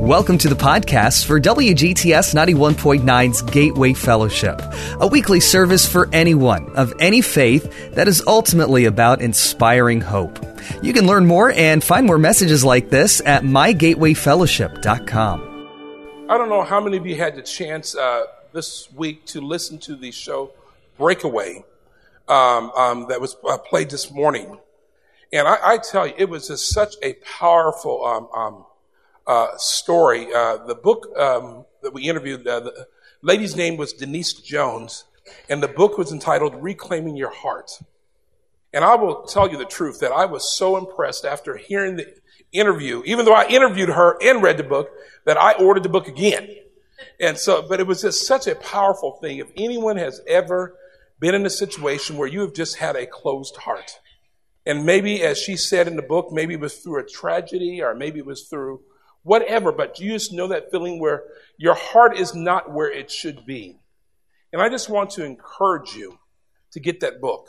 Welcome to the podcast for WGTS 91.9's Gateway Fellowship, a weekly service for anyone of any faith that is ultimately about inspiring hope. You can learn more and find more messages like this at mygatewayfellowship.com. I don't know how many of you had the chance uh, this week to listen to the show Breakaway um, um, that was uh, played this morning. And I, I, tell you, it was just such a powerful um, um uh, story. Uh, the book um, that we interviewed, uh, the lady's name was Denise Jones, and the book was entitled Reclaiming Your Heart. And I will tell you the truth that I was so impressed after hearing the interview, even though I interviewed her and read the book, that I ordered the book again. And so, but it was just such a powerful thing. If anyone has ever been in a situation where you have just had a closed heart, and maybe, as she said in the book, maybe it was through a tragedy or maybe it was through whatever, but you just know that feeling where your heart is not where it should be. And I just want to encourage you to get that book.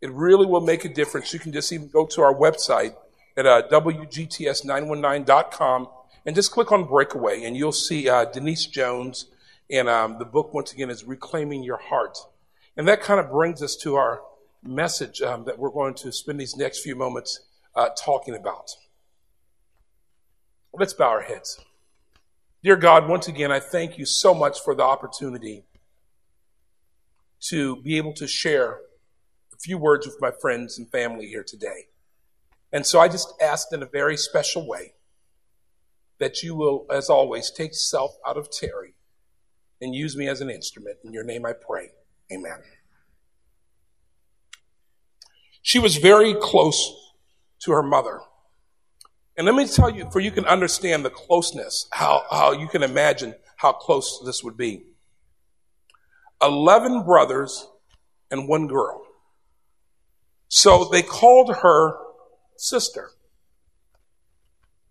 It really will make a difference. You can just even go to our website at uh, WGTS919.com and just click on Breakaway, and you'll see uh, Denise Jones. And um, the book, once again, is Reclaiming Your Heart. And that kind of brings us to our message um, that we're going to spend these next few moments uh, talking about. Let's bow our heads. Dear God, once again, I thank you so much for the opportunity to be able to share a few words with my friends and family here today. And so I just ask in a very special way that you will, as always, take self out of Terry and use me as an instrument. In your name I pray. Amen. She was very close to her mother. And let me tell you, for you can understand the closeness, how, how you can imagine how close this would be. 11 brothers and one girl. So they called her sister.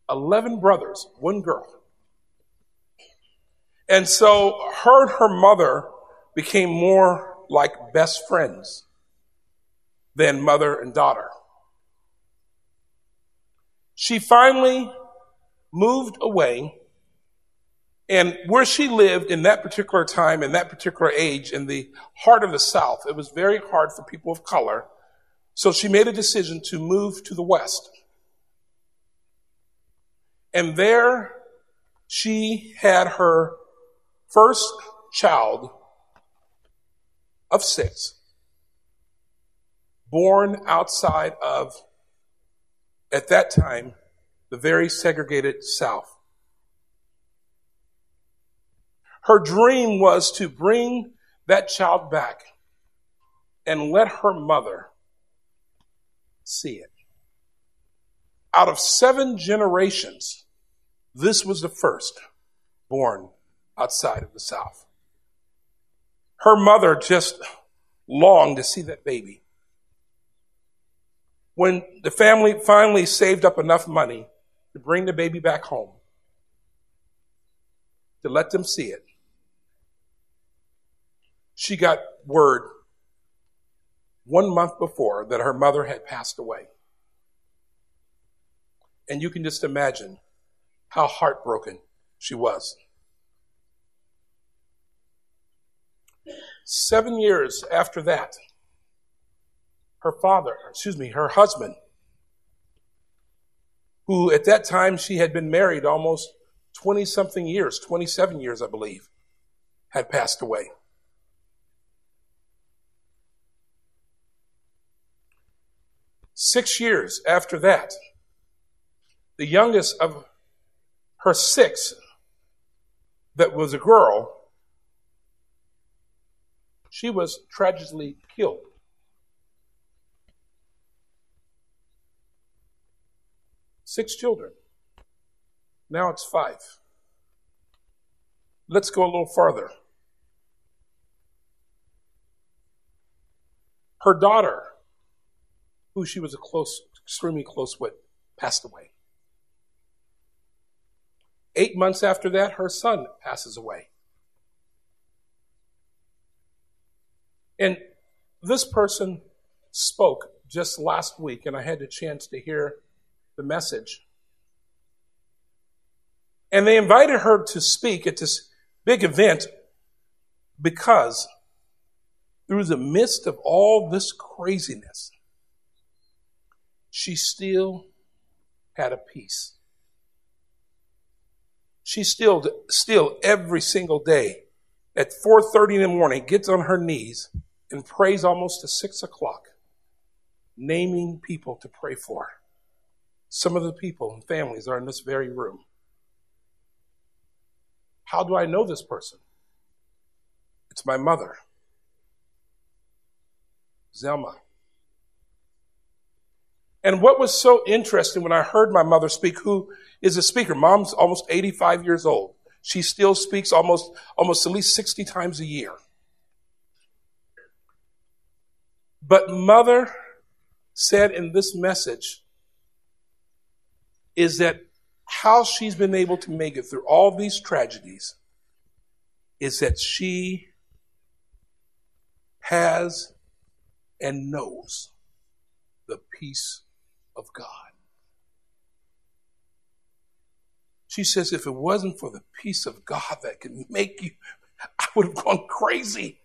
11 brothers, one girl. And so her and her mother became more like best friends than mother and daughter she finally moved away. And where she lived in that particular time, in that particular age, in the heart of the South, it was very hard for people of color. So she made a decision to move to the West. And there she had her first child of six, born outside of at that time, the very segregated South. Her dream was to bring that child back and let her mother see it. Out of seven generations, this was the first born outside of the South. Her mother just longed to see that baby when the family finally saved up enough money to bring the baby back home, to let them see it, she got word one month before that her mother had passed away. And you can just imagine how heartbroken she was. Seven years after that, her father, excuse me, her husband, who at that time she had been married almost 20 something years, 27 years, I believe, had passed away. Six years after that, the youngest of her six, that was a girl, she was tragically killed. Six children. Now it's five. Let's go a little farther. Her daughter, who she was a close, extremely close with, passed away. Eight months after that, her son passes away. And this person spoke just last week, and I had the chance to hear the message. And they invited her to speak at this big event because through the midst of all this craziness, she still had a peace. She still, still every single day at 4.30 in the morning gets on her knees and prays almost to 6 o'clock, naming people to pray for. Some of the people and families are in this very room. How do I know this person? It's my mother, Zelma. And what was so interesting when I heard my mother speak, who is a speaker, mom's almost 85 years old. She still speaks almost, almost at least 60 times a year. But mother said in this message is that how she's been able to make it through all these tragedies is that she has and knows the peace of God. She says, if it wasn't for the peace of God that could make you, I would have gone crazy.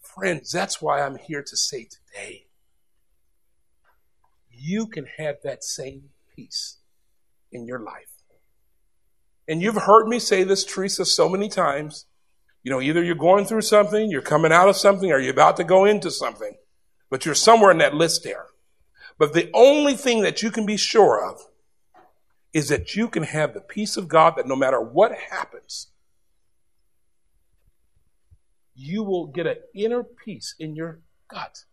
Friends, that's why I'm here to say today you can have that same peace in your life. And you've heard me say this, Teresa, so many times. You know, either you're going through something, you're coming out of something, or you're about to go into something. But you're somewhere in that list there. But the only thing that you can be sure of is that you can have the peace of God that no matter what happens, you will get an inner peace in your gut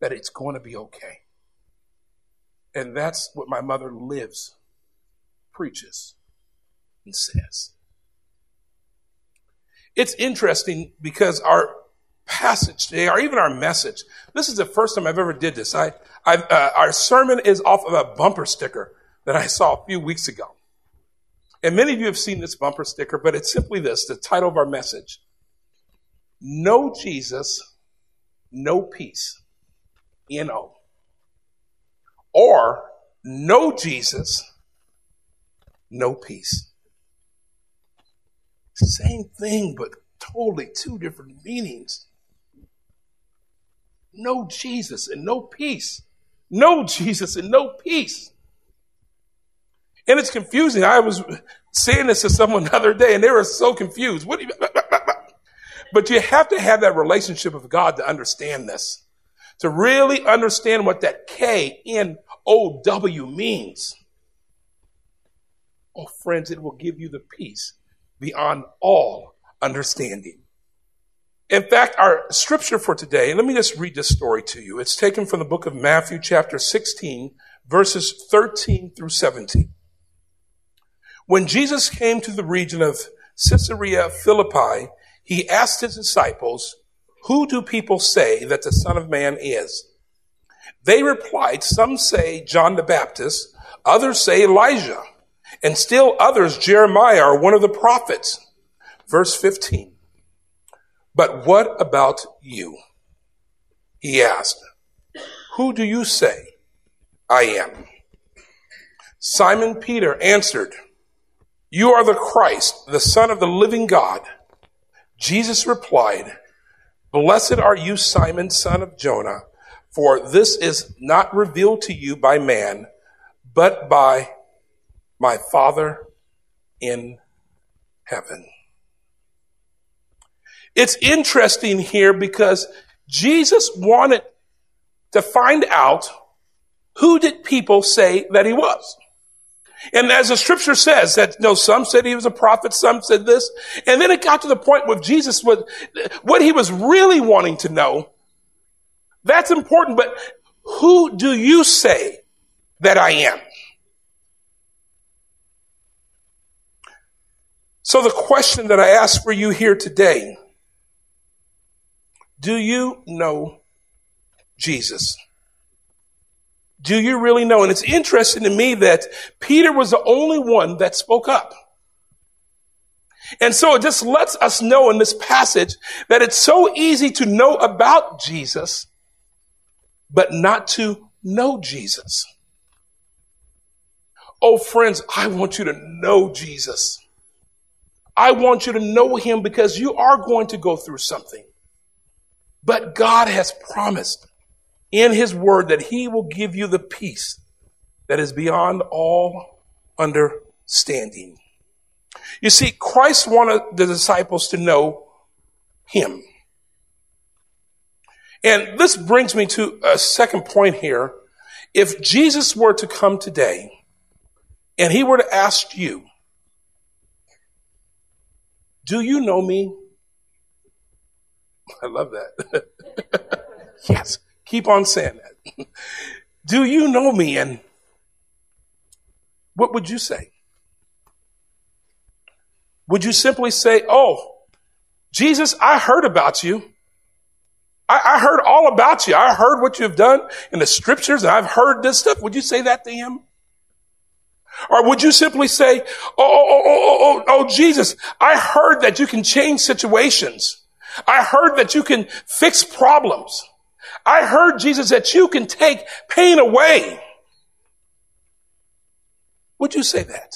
that it's going to be okay. And that's what my mother lives, preaches, and says. It's interesting because our passage today, or even our message, this is the first time I've ever did this. I, uh, our sermon is off of a bumper sticker that I saw a few weeks ago. And many of you have seen this bumper sticker, but it's simply this, the title of our message. No Jesus, no peace. N-O or no Jesus, no peace. Same thing, but totally two different meanings. No Jesus and no peace. No Jesus and no peace. And it's confusing. I was saying this to someone the other day and they were so confused. What do you, but you have to have that relationship with God to understand this to really understand what that K N O W means. Oh, friends, it will give you the peace beyond all understanding. In fact, our scripture for today, let me just read this story to you. It's taken from the book of Matthew, chapter 16, verses 13 through 17. When Jesus came to the region of Caesarea Philippi, he asked his disciples, who do people say that the Son of Man is? They replied, Some say John the Baptist, others say Elijah, and still others Jeremiah or one of the prophets. Verse 15. But what about you? He asked, Who do you say I am? Simon Peter answered, You are the Christ, the Son of the living God. Jesus replied, Blessed are you, Simon, son of Jonah, for this is not revealed to you by man, but by my Father in heaven. It's interesting here because Jesus wanted to find out who did people say that he was. And as the scripture says that, you know, some said he was a prophet, some said this. And then it got to the point with Jesus, what he was really wanting to know. That's important, but who do you say that I am? So the question that I ask for you here today, do you know Jesus? Do you really know? And it's interesting to me that Peter was the only one that spoke up. And so it just lets us know in this passage that it's so easy to know about Jesus, but not to know Jesus. Oh, friends, I want you to know Jesus. I want you to know him because you are going to go through something. But God has promised in his word that he will give you the peace that is beyond all understanding. You see, Christ wanted the disciples to know him. And this brings me to a second point here. If Jesus were to come today and he were to ask you, do you know me? I love that. yes. Keep on saying that. do you know me? And what would you say? Would you simply say, Oh, Jesus, I heard about you. I, I, heard all about you. I heard what you've done in the scriptures and I've heard this stuff. Would you say that to him? Or would you simply say, oh, oh, oh, oh, oh, oh, oh Jesus, I heard that you can change situations. I heard that you can fix problems. I heard, Jesus, that you can take pain away. Would you say that?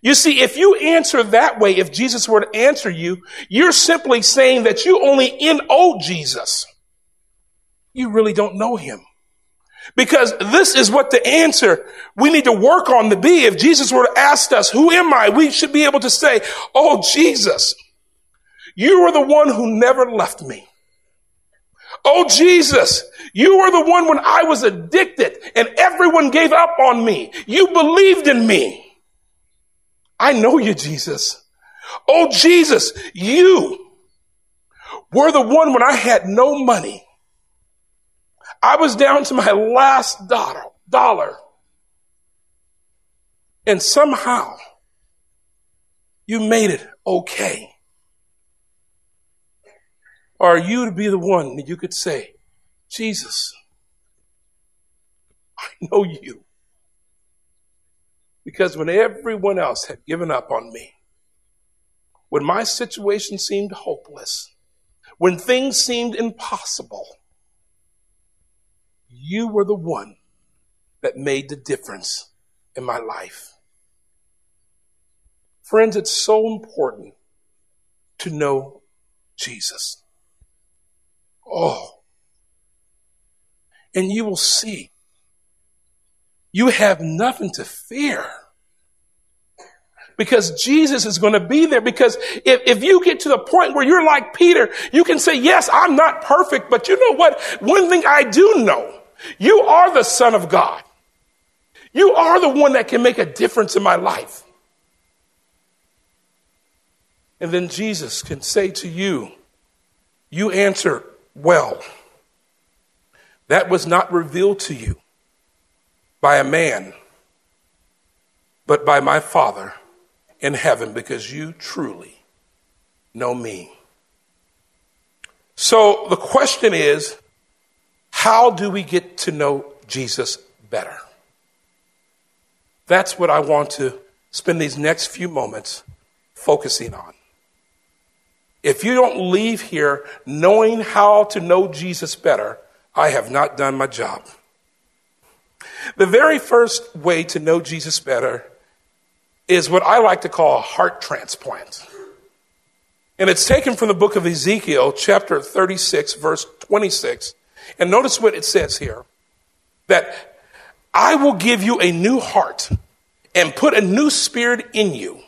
You see, if you answer that way, if Jesus were to answer you, you're simply saying that you only in owe Jesus. You really don't know him. Because this is what the answer we need to work on to be. If Jesus were to ask us, who am I? We should be able to say, oh, Jesus, you are the one who never left me. Oh, Jesus, you were the one when I was addicted and everyone gave up on me. You believed in me. I know you, Jesus. Oh, Jesus, you were the one when I had no money I was down to my last dollar, dollar. And somehow you made it okay. Or you to be the one that you could say, Jesus, I know you. Because when everyone else had given up on me, when my situation seemed hopeless, when things seemed impossible, you were the one that made the difference in my life. Friends, it's so important to know Jesus. Oh. And you will see you have nothing to fear because Jesus is going to be there. Because if, if you get to the point where you're like Peter, you can say, yes, I'm not perfect, but you know what? One thing I do know you are the Son of God. You are the one that can make a difference in my life. And then Jesus can say to you, You answer well. That was not revealed to you by a man, but by my Father in heaven, because you truly know me. So the question is how do we get to know Jesus better? That's what I want to spend these next few moments focusing on. If you don't leave here knowing how to know Jesus better, I have not done my job. The very first way to know Jesus better is what I like to call a heart transplant. And it's taken from the book of Ezekiel, chapter 36, verse 26. And notice what it says here that I will give you a new heart and put a new spirit in you.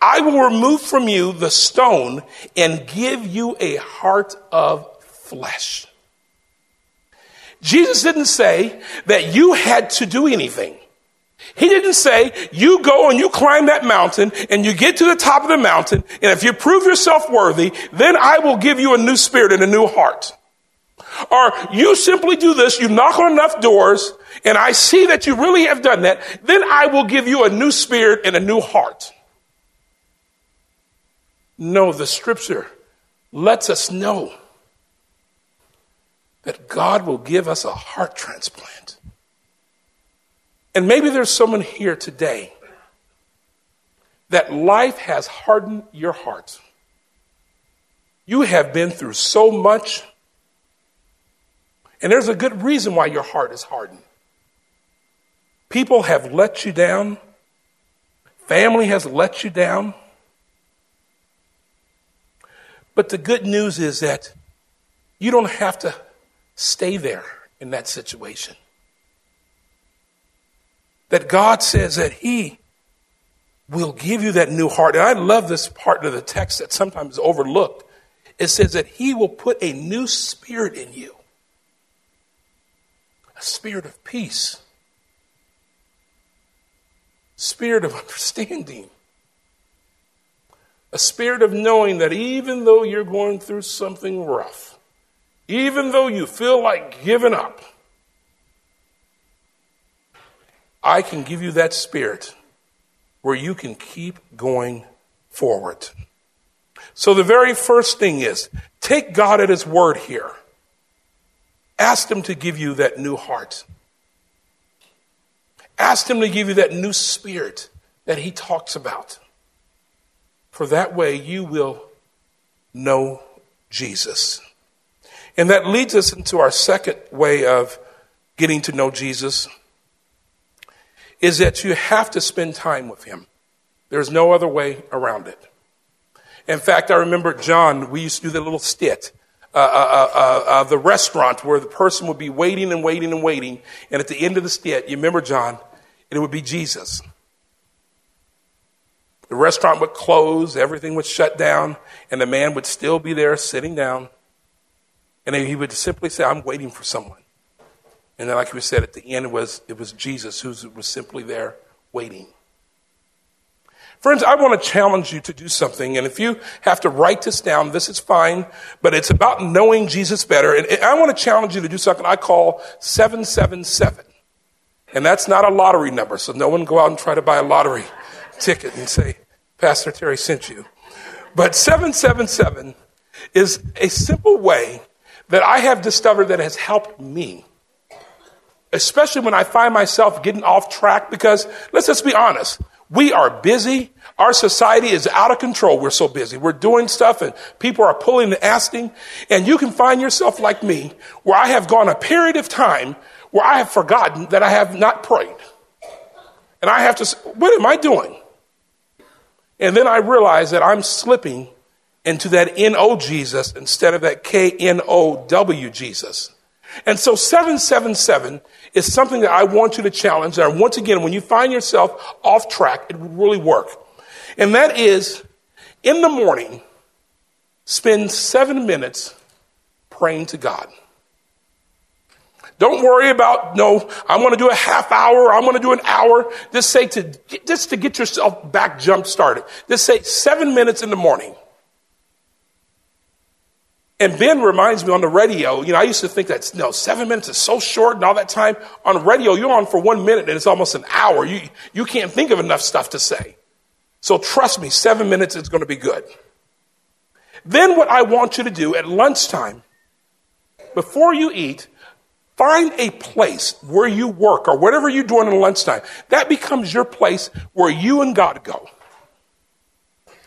I will remove from you the stone and give you a heart of flesh. Jesus didn't say that you had to do anything. He didn't say, you go and you climb that mountain and you get to the top of the mountain, and if you prove yourself worthy, then I will give you a new spirit and a new heart. Or you simply do this, you knock on enough doors, and I see that you really have done that, then I will give you a new spirit and a new heart. No, the scripture lets us know that God will give us a heart transplant. And maybe there's someone here today that life has hardened your heart. You have been through so much and there's a good reason why your heart is hardened. People have let you down. Family has let you down. But the good news is that you don't have to stay there in that situation. That God says that He will give you that new heart. And I love this part of the text that sometimes is overlooked. It says that He will put a new spirit in you a spirit of peace, spirit of understanding, a spirit of knowing that even though you're going through something rough, even though you feel like giving up, I can give you that spirit where you can keep going forward. So the very first thing is take God at His word here. Ask Him to give you that new heart. Ask Him to give you that new spirit that He talks about. For that way you will know Jesus. And that leads us into our second way of getting to know Jesus is that you have to spend time with him. There's no other way around it. In fact, I remember John, we used to do the little stint. Uh, uh, uh, uh, the restaurant where the person would be waiting and waiting and waiting. And at the end of the stint, you remember John, it would be Jesus. The restaurant would close, everything would shut down, and the man would still be there sitting down. And he would simply say, I'm waiting for someone. And then, like we said, at the end, it was, it was Jesus who was simply there waiting. Friends, I want to challenge you to do something. And if you have to write this down, this is fine, but it's about knowing Jesus better. And I want to challenge you to do something I call 777. And that's not a lottery number, so no one go out and try to buy a lottery ticket and say, Pastor Terry sent you. But 777 is a simple way that I have discovered that has helped me especially when I find myself getting off track because let's just be honest. We are busy. Our society is out of control. We're so busy. We're doing stuff and people are pulling and asking. And you can find yourself like me where I have gone a period of time where I have forgotten that I have not prayed. And I have to say, what am I doing? And then I realize that I'm slipping into that N-O Jesus instead of that K-N-O-W Jesus. And so 777 is something that I want you to challenge. And once again, when you find yourself off track, it will really work. And that is in the morning, spend seven minutes praying to God. Don't worry about, no, I'm going to do a half hour, I'm going to do an hour. Just say to, just to get yourself back jump started. Just say seven minutes in the morning. And Ben reminds me on the radio, you know, I used to think that, you know, seven minutes is so short and all that time. On radio, you're on for one minute and it's almost an hour. You, you can't think of enough stuff to say. So trust me, seven minutes is going to be good. Then what I want you to do at lunchtime, before you eat, find a place where you work or whatever you're doing in lunchtime. That becomes your place where you and God go.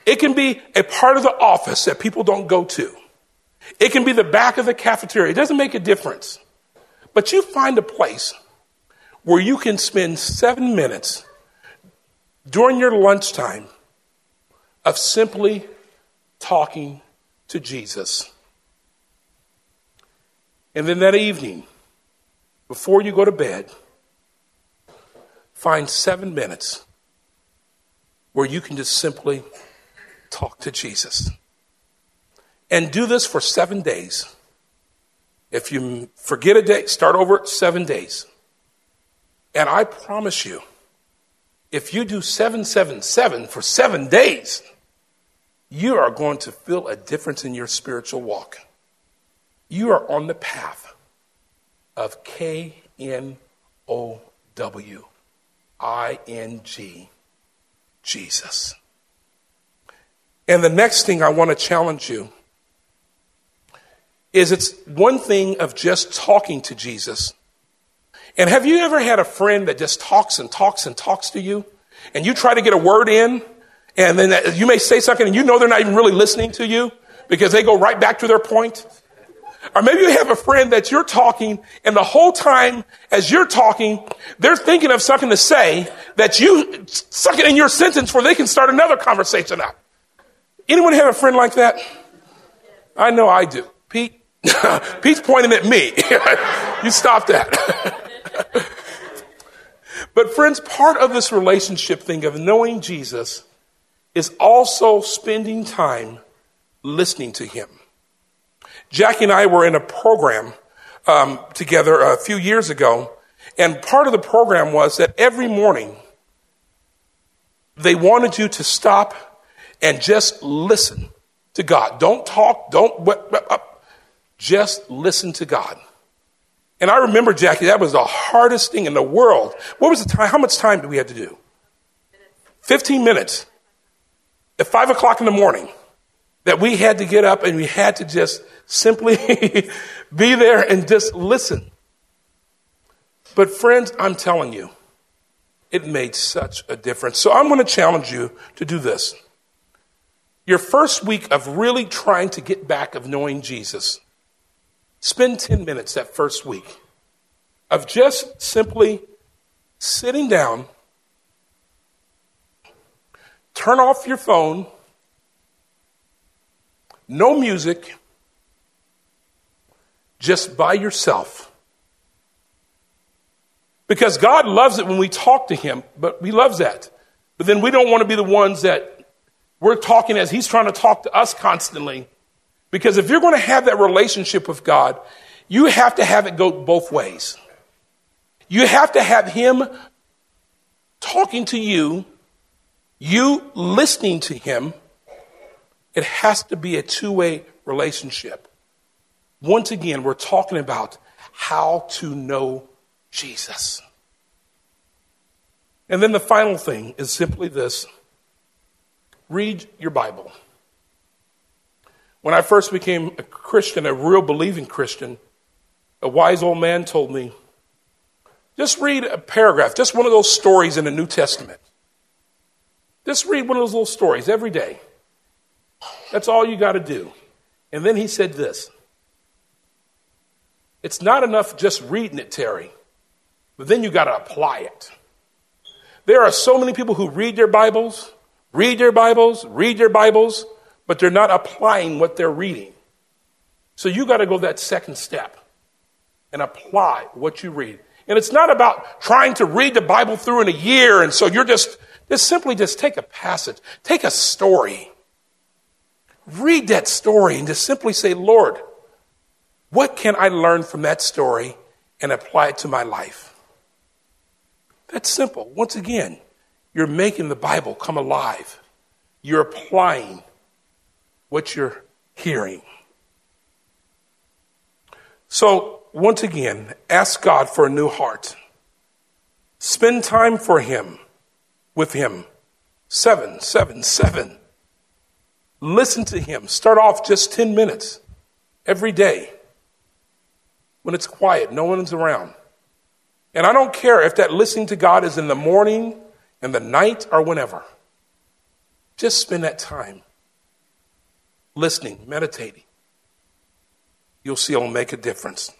It can be a part of the office that people don't go to. It can be the back of the cafeteria. It doesn't make a difference. But you find a place where you can spend seven minutes during your lunchtime of simply talking to Jesus. And then that evening, before you go to bed, find seven minutes where you can just simply talk to Jesus. And do this for seven days. If you forget a day, start over seven days. And I promise you, if you do 777 for seven days, you are going to feel a difference in your spiritual walk. You are on the path of K N O W I N G, Jesus. And the next thing I want to challenge you is it's one thing of just talking to Jesus. And have you ever had a friend that just talks and talks and talks to you? And you try to get a word in, and then you may say something and you know they're not even really listening to you because they go right back to their point. Or maybe you have a friend that you're talking and the whole time as you're talking, they're thinking of something to say that you suck it in your sentence where they can start another conversation up. Anyone have a friend like that? I know I do. Pete, Pete's pointing at me. you stop that. but friends, part of this relationship thing of knowing Jesus is also spending time listening to him. Jackie and I were in a program um, together a few years ago, and part of the program was that every morning they wanted you to stop and just listen to God. Don't talk, don't, just listen to God. And I remember, Jackie, that was the hardest thing in the world. What was the time? How much time did we have to do? 15 minutes. At 5 o'clock in the morning, that we had to get up and we had to just simply be there and just listen. But, friends, I'm telling you, it made such a difference. So, I'm going to challenge you to do this. Your first week of really trying to get back of knowing Jesus, spend 10 minutes that first week of just simply sitting down, turn off your phone, no music, just by yourself. Because God loves it when we talk to Him, but He loves that. But then we don't want to be the ones that we're talking as He's trying to talk to us constantly. Because if you're going to have that relationship with God, you have to have it go both ways. You have to have Him talking to you, you listening to Him. It has to be a two way relationship. Once again, we're talking about how to know Jesus. And then the final thing is simply this read your Bible. When I first became a Christian, a real believing Christian, a wise old man told me just read a paragraph, just one of those stories in the New Testament. Just read one of those little stories every day. That's all you got to do. And then he said this it's not enough just reading it, Terry, but then you got to apply it. There are so many people who read their Bibles, read their Bibles, read their Bibles, but they're not applying what they're reading. So you got to go that second step and apply what you read. And it's not about trying to read the Bible through in a year, and so you're just, just simply just take a passage, take a story, read that story, and just simply say, Lord, what can I learn from that story and apply it to my life? That's simple. Once again, you're making the Bible come alive. You're applying what you're hearing. So, once again, ask God for a new heart. Spend time for Him, with Him. Seven, seven, seven. Listen to Him. Start off just 10 minutes every day when it's quiet, no one's around. And I don't care if that listening to God is in the morning, in the night, or whenever. Just spend that time listening, meditating. You'll see it'll make a difference.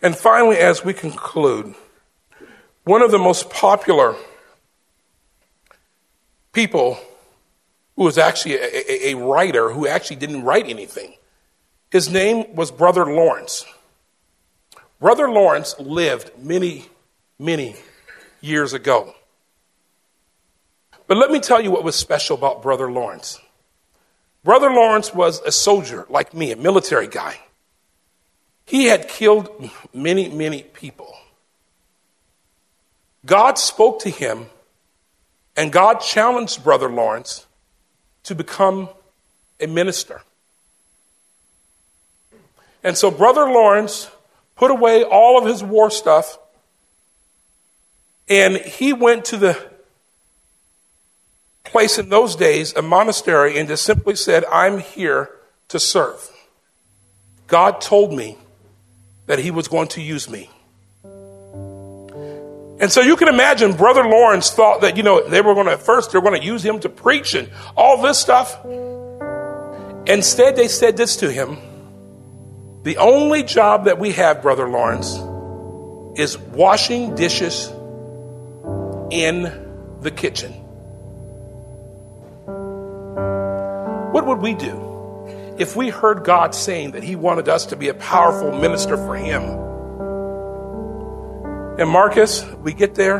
And finally, as we conclude, one of the most popular people who was actually a, a, a writer who actually didn't write anything his name was Brother Lawrence. Brother Lawrence lived many, many years ago. But let me tell you what was special about Brother Lawrence. Brother Lawrence was a soldier like me, a military guy. He had killed many, many people. God spoke to him, and God challenged Brother Lawrence to become a minister. And so Brother Lawrence put away all of his war stuff and he went to the place in those days, a monastery, and just simply said, I'm here to serve. God told me that he was going to use me. And so you can imagine Brother Lawrence thought that, you know, they were going to, at first, they were going to use him to preach and all this stuff. Instead, they said this to him The only job that we have, Brother Lawrence, is washing dishes in the kitchen. What would we do if we heard God saying that He wanted us to be a powerful minister for Him? And Marcus, we get there,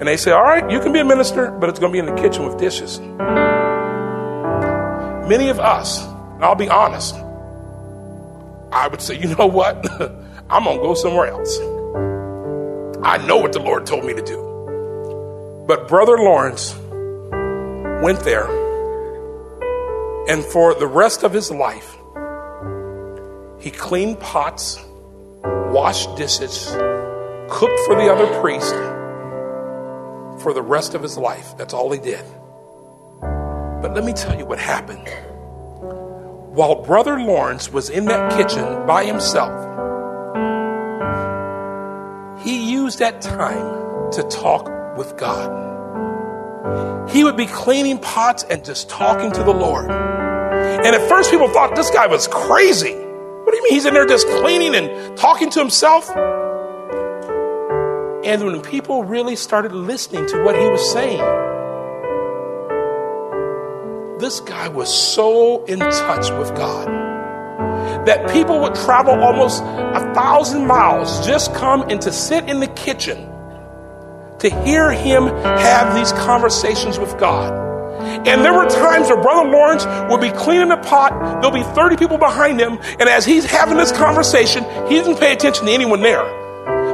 and they say, All right, you can be a minister, but it's going to be in the kitchen with dishes. Many of us, and I'll be honest, I would say, You know what? I'm going to go somewhere else. I know what the Lord told me to do. But Brother Lawrence went there, and for the rest of his life, he cleaned pots, washed dishes, cooked for the other priest for the rest of his life. That's all he did. But let me tell you what happened. While Brother Lawrence was in that kitchen by himself, he used that time to talk with God. He would be cleaning pots and just talking to the Lord. And at first, people thought this guy was crazy. You mean he's in there just cleaning and talking to himself? And when people really started listening to what he was saying, this guy was so in touch with God that people would travel almost a thousand miles just come and to sit in the kitchen to hear him have these conversations with God. And there were times where Brother Lawrence would be cleaning a pot, there'll be 30 people behind him, and as he's having this conversation, he doesn't pay attention to anyone there.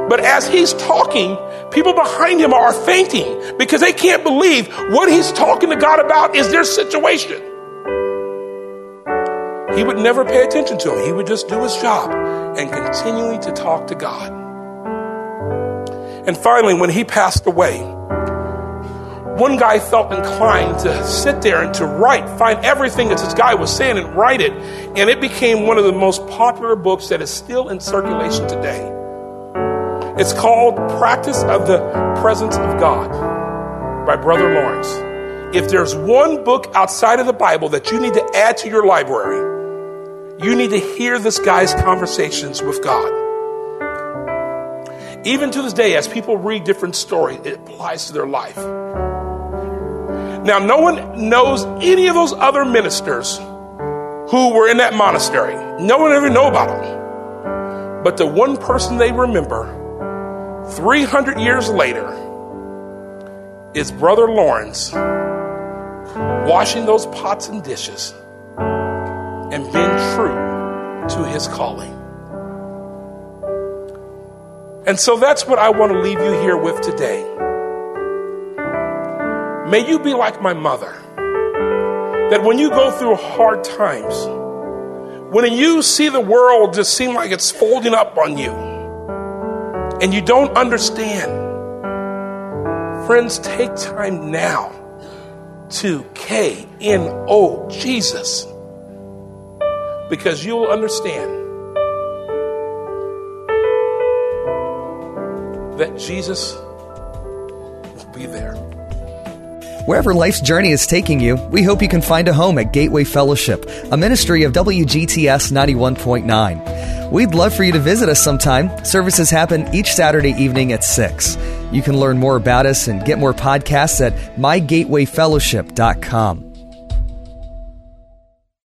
But as he's talking, people behind him are fainting because they can't believe what he's talking to God about is their situation. He would never pay attention to him. He would just do his job and continually to talk to God. And finally, when he passed away, one guy felt inclined to sit there and to write, find everything that this guy was saying and write it. And it became one of the most popular books that is still in circulation today. It's called Practice of the Presence of God by Brother Lawrence. If there's one book outside of the Bible that you need to add to your library, you need to hear this guy's conversations with God. Even to this day, as people read different stories, it applies to their life. Now, no one knows any of those other ministers who were in that monastery. No one ever know about them. But the one person they remember 300 years later is Brother Lawrence washing those pots and dishes and being true to his calling. And so that's what I want to leave you here with today. May you be like my mother, that when you go through hard times, when you see the world just seem like it's folding up on you, and you don't understand, friends, take time now to K N O Jesus because you will understand that Jesus will be there. Wherever life's journey is taking you, we hope you can find a home at Gateway Fellowship, a ministry of WGTS 91.9. We'd love for you to visit us sometime. Services happen each Saturday evening at 6. You can learn more about us and get more podcasts at mygatewayfellowship.com.